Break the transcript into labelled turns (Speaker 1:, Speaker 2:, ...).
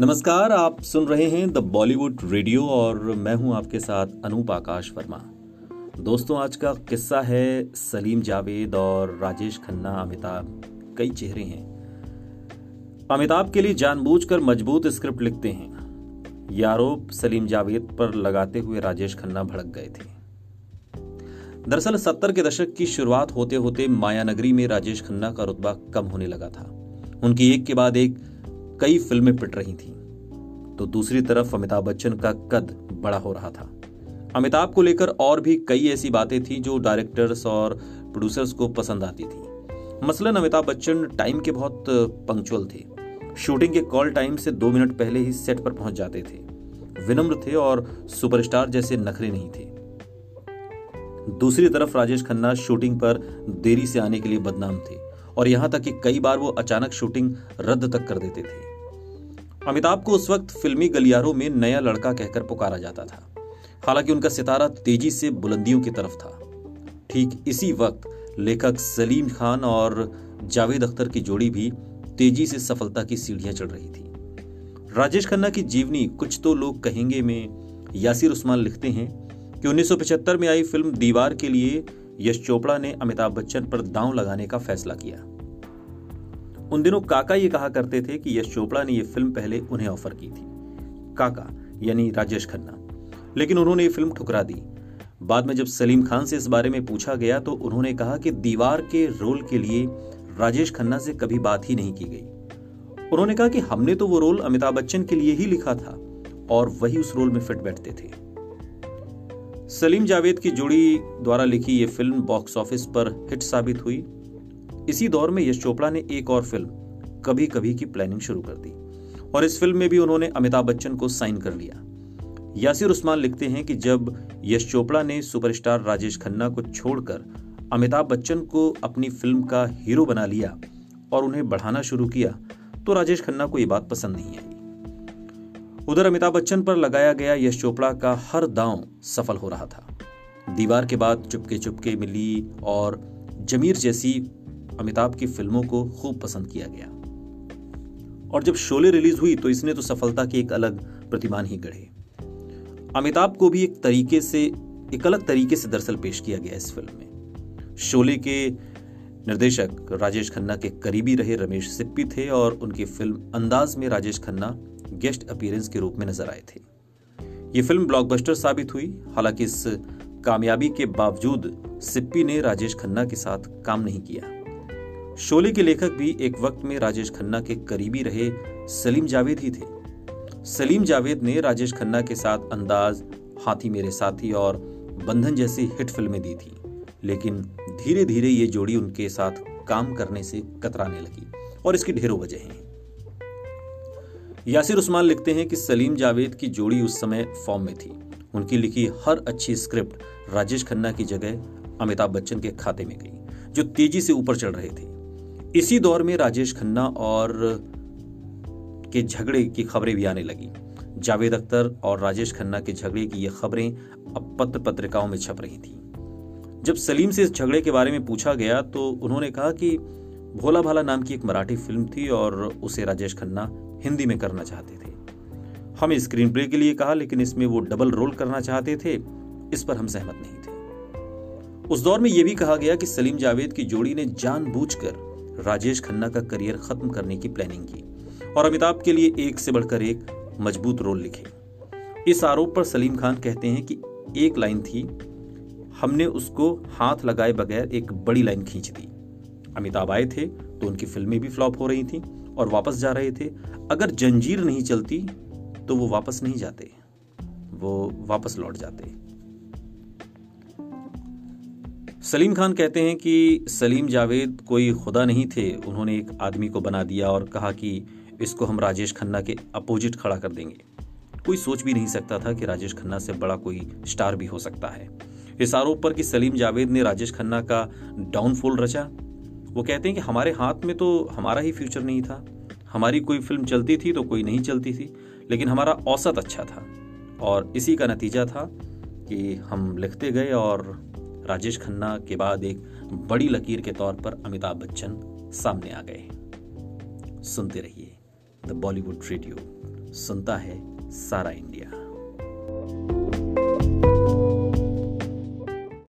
Speaker 1: नमस्कार, आप सुन रहे हैं द बॉलीवुड रेडियो और मैं हूँ आपके साथ अनूप आकाश वर्मा। दोस्तों, आज का किस्सा है सलीम जावेद और राजेश खन्ना अमिताभ। कई चेहरे हैं। अमिताभ के लिए जानबूझकर मज़बूत स्क्रिप्ट लिखते हैं। ये आरोप सलीम जावेद पर लगाते हुए राजेश खन्ना भड़क गए थे। दरअसल, सत्तर के दशक की शुरुआत होते होते मायानगरी में राजेश खन्ना का रुतबा कम होने लगा था। उनकी एक के बाद एक कई फ़िल्में पिट रही थीं। तो दूसरी तरफ़ अमिताभ बच्चन का कद बड़ा हो रहा था। अमिताभ को लेकर और भी कई ऐसी बातें थी जो डायरेक्टर्स और प्रोड्यूसर्स को पसंद आती थी। मसलन अमिताभ बच्चन टाइम के बहुत पंक्चुअल थे। शूटिंग के कॉल टाइम से दो मिनट पहले ही सेट पर पहुँच जाते थे। विनम्र थे और सुपरस्टार जैसे नखरे नहीं थे। दूसरी तरफ़ राजेश खन्ना शूटिंग पर देरी से आने के लिए बदनाम थे और यहाँ तक कि कई बार वो अचानक शूटिंग रद्द तक कर देते थे। अमिताभ को उस वक्त फिल्मी गलियारों में नया लड़का कहकर पुकारा जाता था। हालाँकि उनका सितारा तेज़ी से बुलंदियों की तरफ़ था। ठीक इसी वक्त लेखक सलीम खान और जावेद अख्तर की जोड़ी भी तेज़ी से सफलता की सीढ़ियाँ चढ़ रही थी। राजेश खन्ना की जीवनी कुछ तो लोग कहेंगे में यासिर उस्मान लिखते हैं कि 1975 में आई फ़िल्म दीवार के लिए यश चोपड़ा ने अमिताभ बच्चन पर दांव लगाने का फैसला किया। उन दिनों काका ये कहा करते थे कि यश चोपड़ा ने यह फ़िल्म पहले उन्हें ऑफ़र की थी। काका, यानी राजेश खन्ना। लेकिन उन्होंने ये फ़िल्म ठुकरा दी। बाद में जब सलीम खान से इस बारे में पूछा गया तो उन्होंने कहा कि दीवार के रोल के लिए राजेश खन्ना से कभी बात ही नहीं की गई। उन्होंने कहा कि हमने तो वो रोल अमिताभ बच्चन के लिए ही लिखा था, और वही उस रोल में फिट बैठते थे। सलीम जावेद की जोड़ी द्वारा लिखी ये फ़िल्म बॉक्स ऑफ़िस पर हिट साबित हुई। इसी दौर में यश चोपड़ा ने एक और फ़िल्म, कभी कभी की प्लानिंग शुरू कर दी। और इस फ़िल्म में भी उन्होंने अमिताभ बच्चन को साइन कर लिया। यासिर उस्मान लिखते हैं कि जब यश चोपड़ा ने सुपरस्टार राजेश खन्ना को छोड़कर अमिताभ बच्चन को अपनी फ़िल्म का हीरो बना लिया और उन्हें बढ़ाना शुरू किया तो राजेश खन्ना को यह बात पसंद नहीं आई। उधर अमिताभ बच्चन पर लगाया गया यश चोपड़ा का हर दांव सफल हो रहा था। दीवार के बाद चुपके चुपके मिली और जमीर जैसी अमिताभ की फ़िल्मों को खूब पसंद किया गया। और जब शोले रिलीज़ हुई तो इसने तो सफलता के एक अलग प्रतिमान ही गढ़े। अमिताभ को भी एक तरीके से, एक अलग तरीके से दरअसल पेश किया गया इस फ़िल्म में। शोले के निर्देशक राजेश खन्ना के करीबी रहे रमेश सिप्पी थे और उनकी फ़िल्म अंदाज में राजेश खन्ना गेस्ट अपीयरेंस के रूप में नज़र आए थे। ये फ़िल्म ब्लॉकबस्टर साबित हुई। हालाँकि इस कामयाबी के बावजूद सिप्पी ने राजेश खन्ना के साथ काम नहीं किया। शोले के लेखक भी एक वक्त में राजेश खन्ना के करीबी रहे सलीम जावेद ही थे। सलीम जावेद ने राजेश खन्ना के साथ अंदाज, हाथी मेरे साथी और बंधन जैसी हिट फ़िल्में दी थी। लेकिन धीरे धीरे ये जोड़ी उनके साथ काम करने से कतराने लगी और इसकी ढेरों वजह हैं। यासिर उस्मान लिखते हैं कि सलीम जावेद की जोड़ी उस समय फॉर्म में थी। उनकी लिखी हर अच्छी स्क्रिप्ट राजेश खन्ना की जगह अमिताभ बच्चन के खाते में गई, जो तेज़ी से ऊपर चढ़ रहे थे। इसी दौर में राजेश खन्ना और के झगड़े की खबरें भी आने लगी। जावेद अख्तर और राजेश खन्ना के झगड़े की ये खबरें अब पत्र पत्रिकाओं में छप रही थी। जब सलीम से इस झगड़े के बारे में पूछा गया तो उन्होंने कहा कि भोला भाला नाम की एक मराठी फ़िल्म थी और उसे राजेश खन्ना हिंदी में करना चाहते थे। हमें स्क्रीन प्ले के लिए कहा, लेकिन इसमें वो डबल रोल करना चाहते थे, इस पर हम सहमत नहीं थे। उस दौर में यह भी कहा गया कि सलीम जावेद की जोड़ी ने जानबूझकर राजेश खन्ना का करियर खत्म करने की प्लानिंग की और अमिताभ के लिए एक से बढ़कर एक मज़बूत रोल लिखे। इस आरोप पर सलीम खान कहते हैं कि एक लाइन थी, हमने उसको हाथ लगाए बगैर एक बड़ी लाइन खींच दी। अमिताभ आए थे तो उनकी फ़िल्में भी फ्लॉप हो रही थी और वापस जा रहे थे। अगर जंजीर नहीं चलती तो वो वापस नहीं जाते। वो वापस लौट जाते। सलीम खान कहते हैं कि सलीम जावेद कोई खुदा नहीं थे। उन्होंने एक आदमी को बना दिया और कहा कि इसको हम राजेश खन्ना के अपोजिट खड़ा कर देंगे। कोई सोच भी नहीं सकता था कि राजेश खन्ना से बड़ा कोई स्टार भी हो सकता है। इस आरोप पर कि सलीम जावेद ने राजेश खन्ना का डाउनफॉल रचा। वो कहते हैं कि हमारे हाथ में तो हमारा ही फ्यूचर नहीं था। हमारी कोई फ़िल्म चलती थी तो कोई नहीं चलती थी, लेकिन हमारा औसत अच्छा था। और इसी का नतीजा था कि हम लिखते गए और राजेश खन्ना के बाद एक बड़ी लकीर के तौर पर अमिताभ बच्चन सामने आ गए। सुनते रहिए द बॉलीवुड रेडियो सुनता है सारा इंडिया।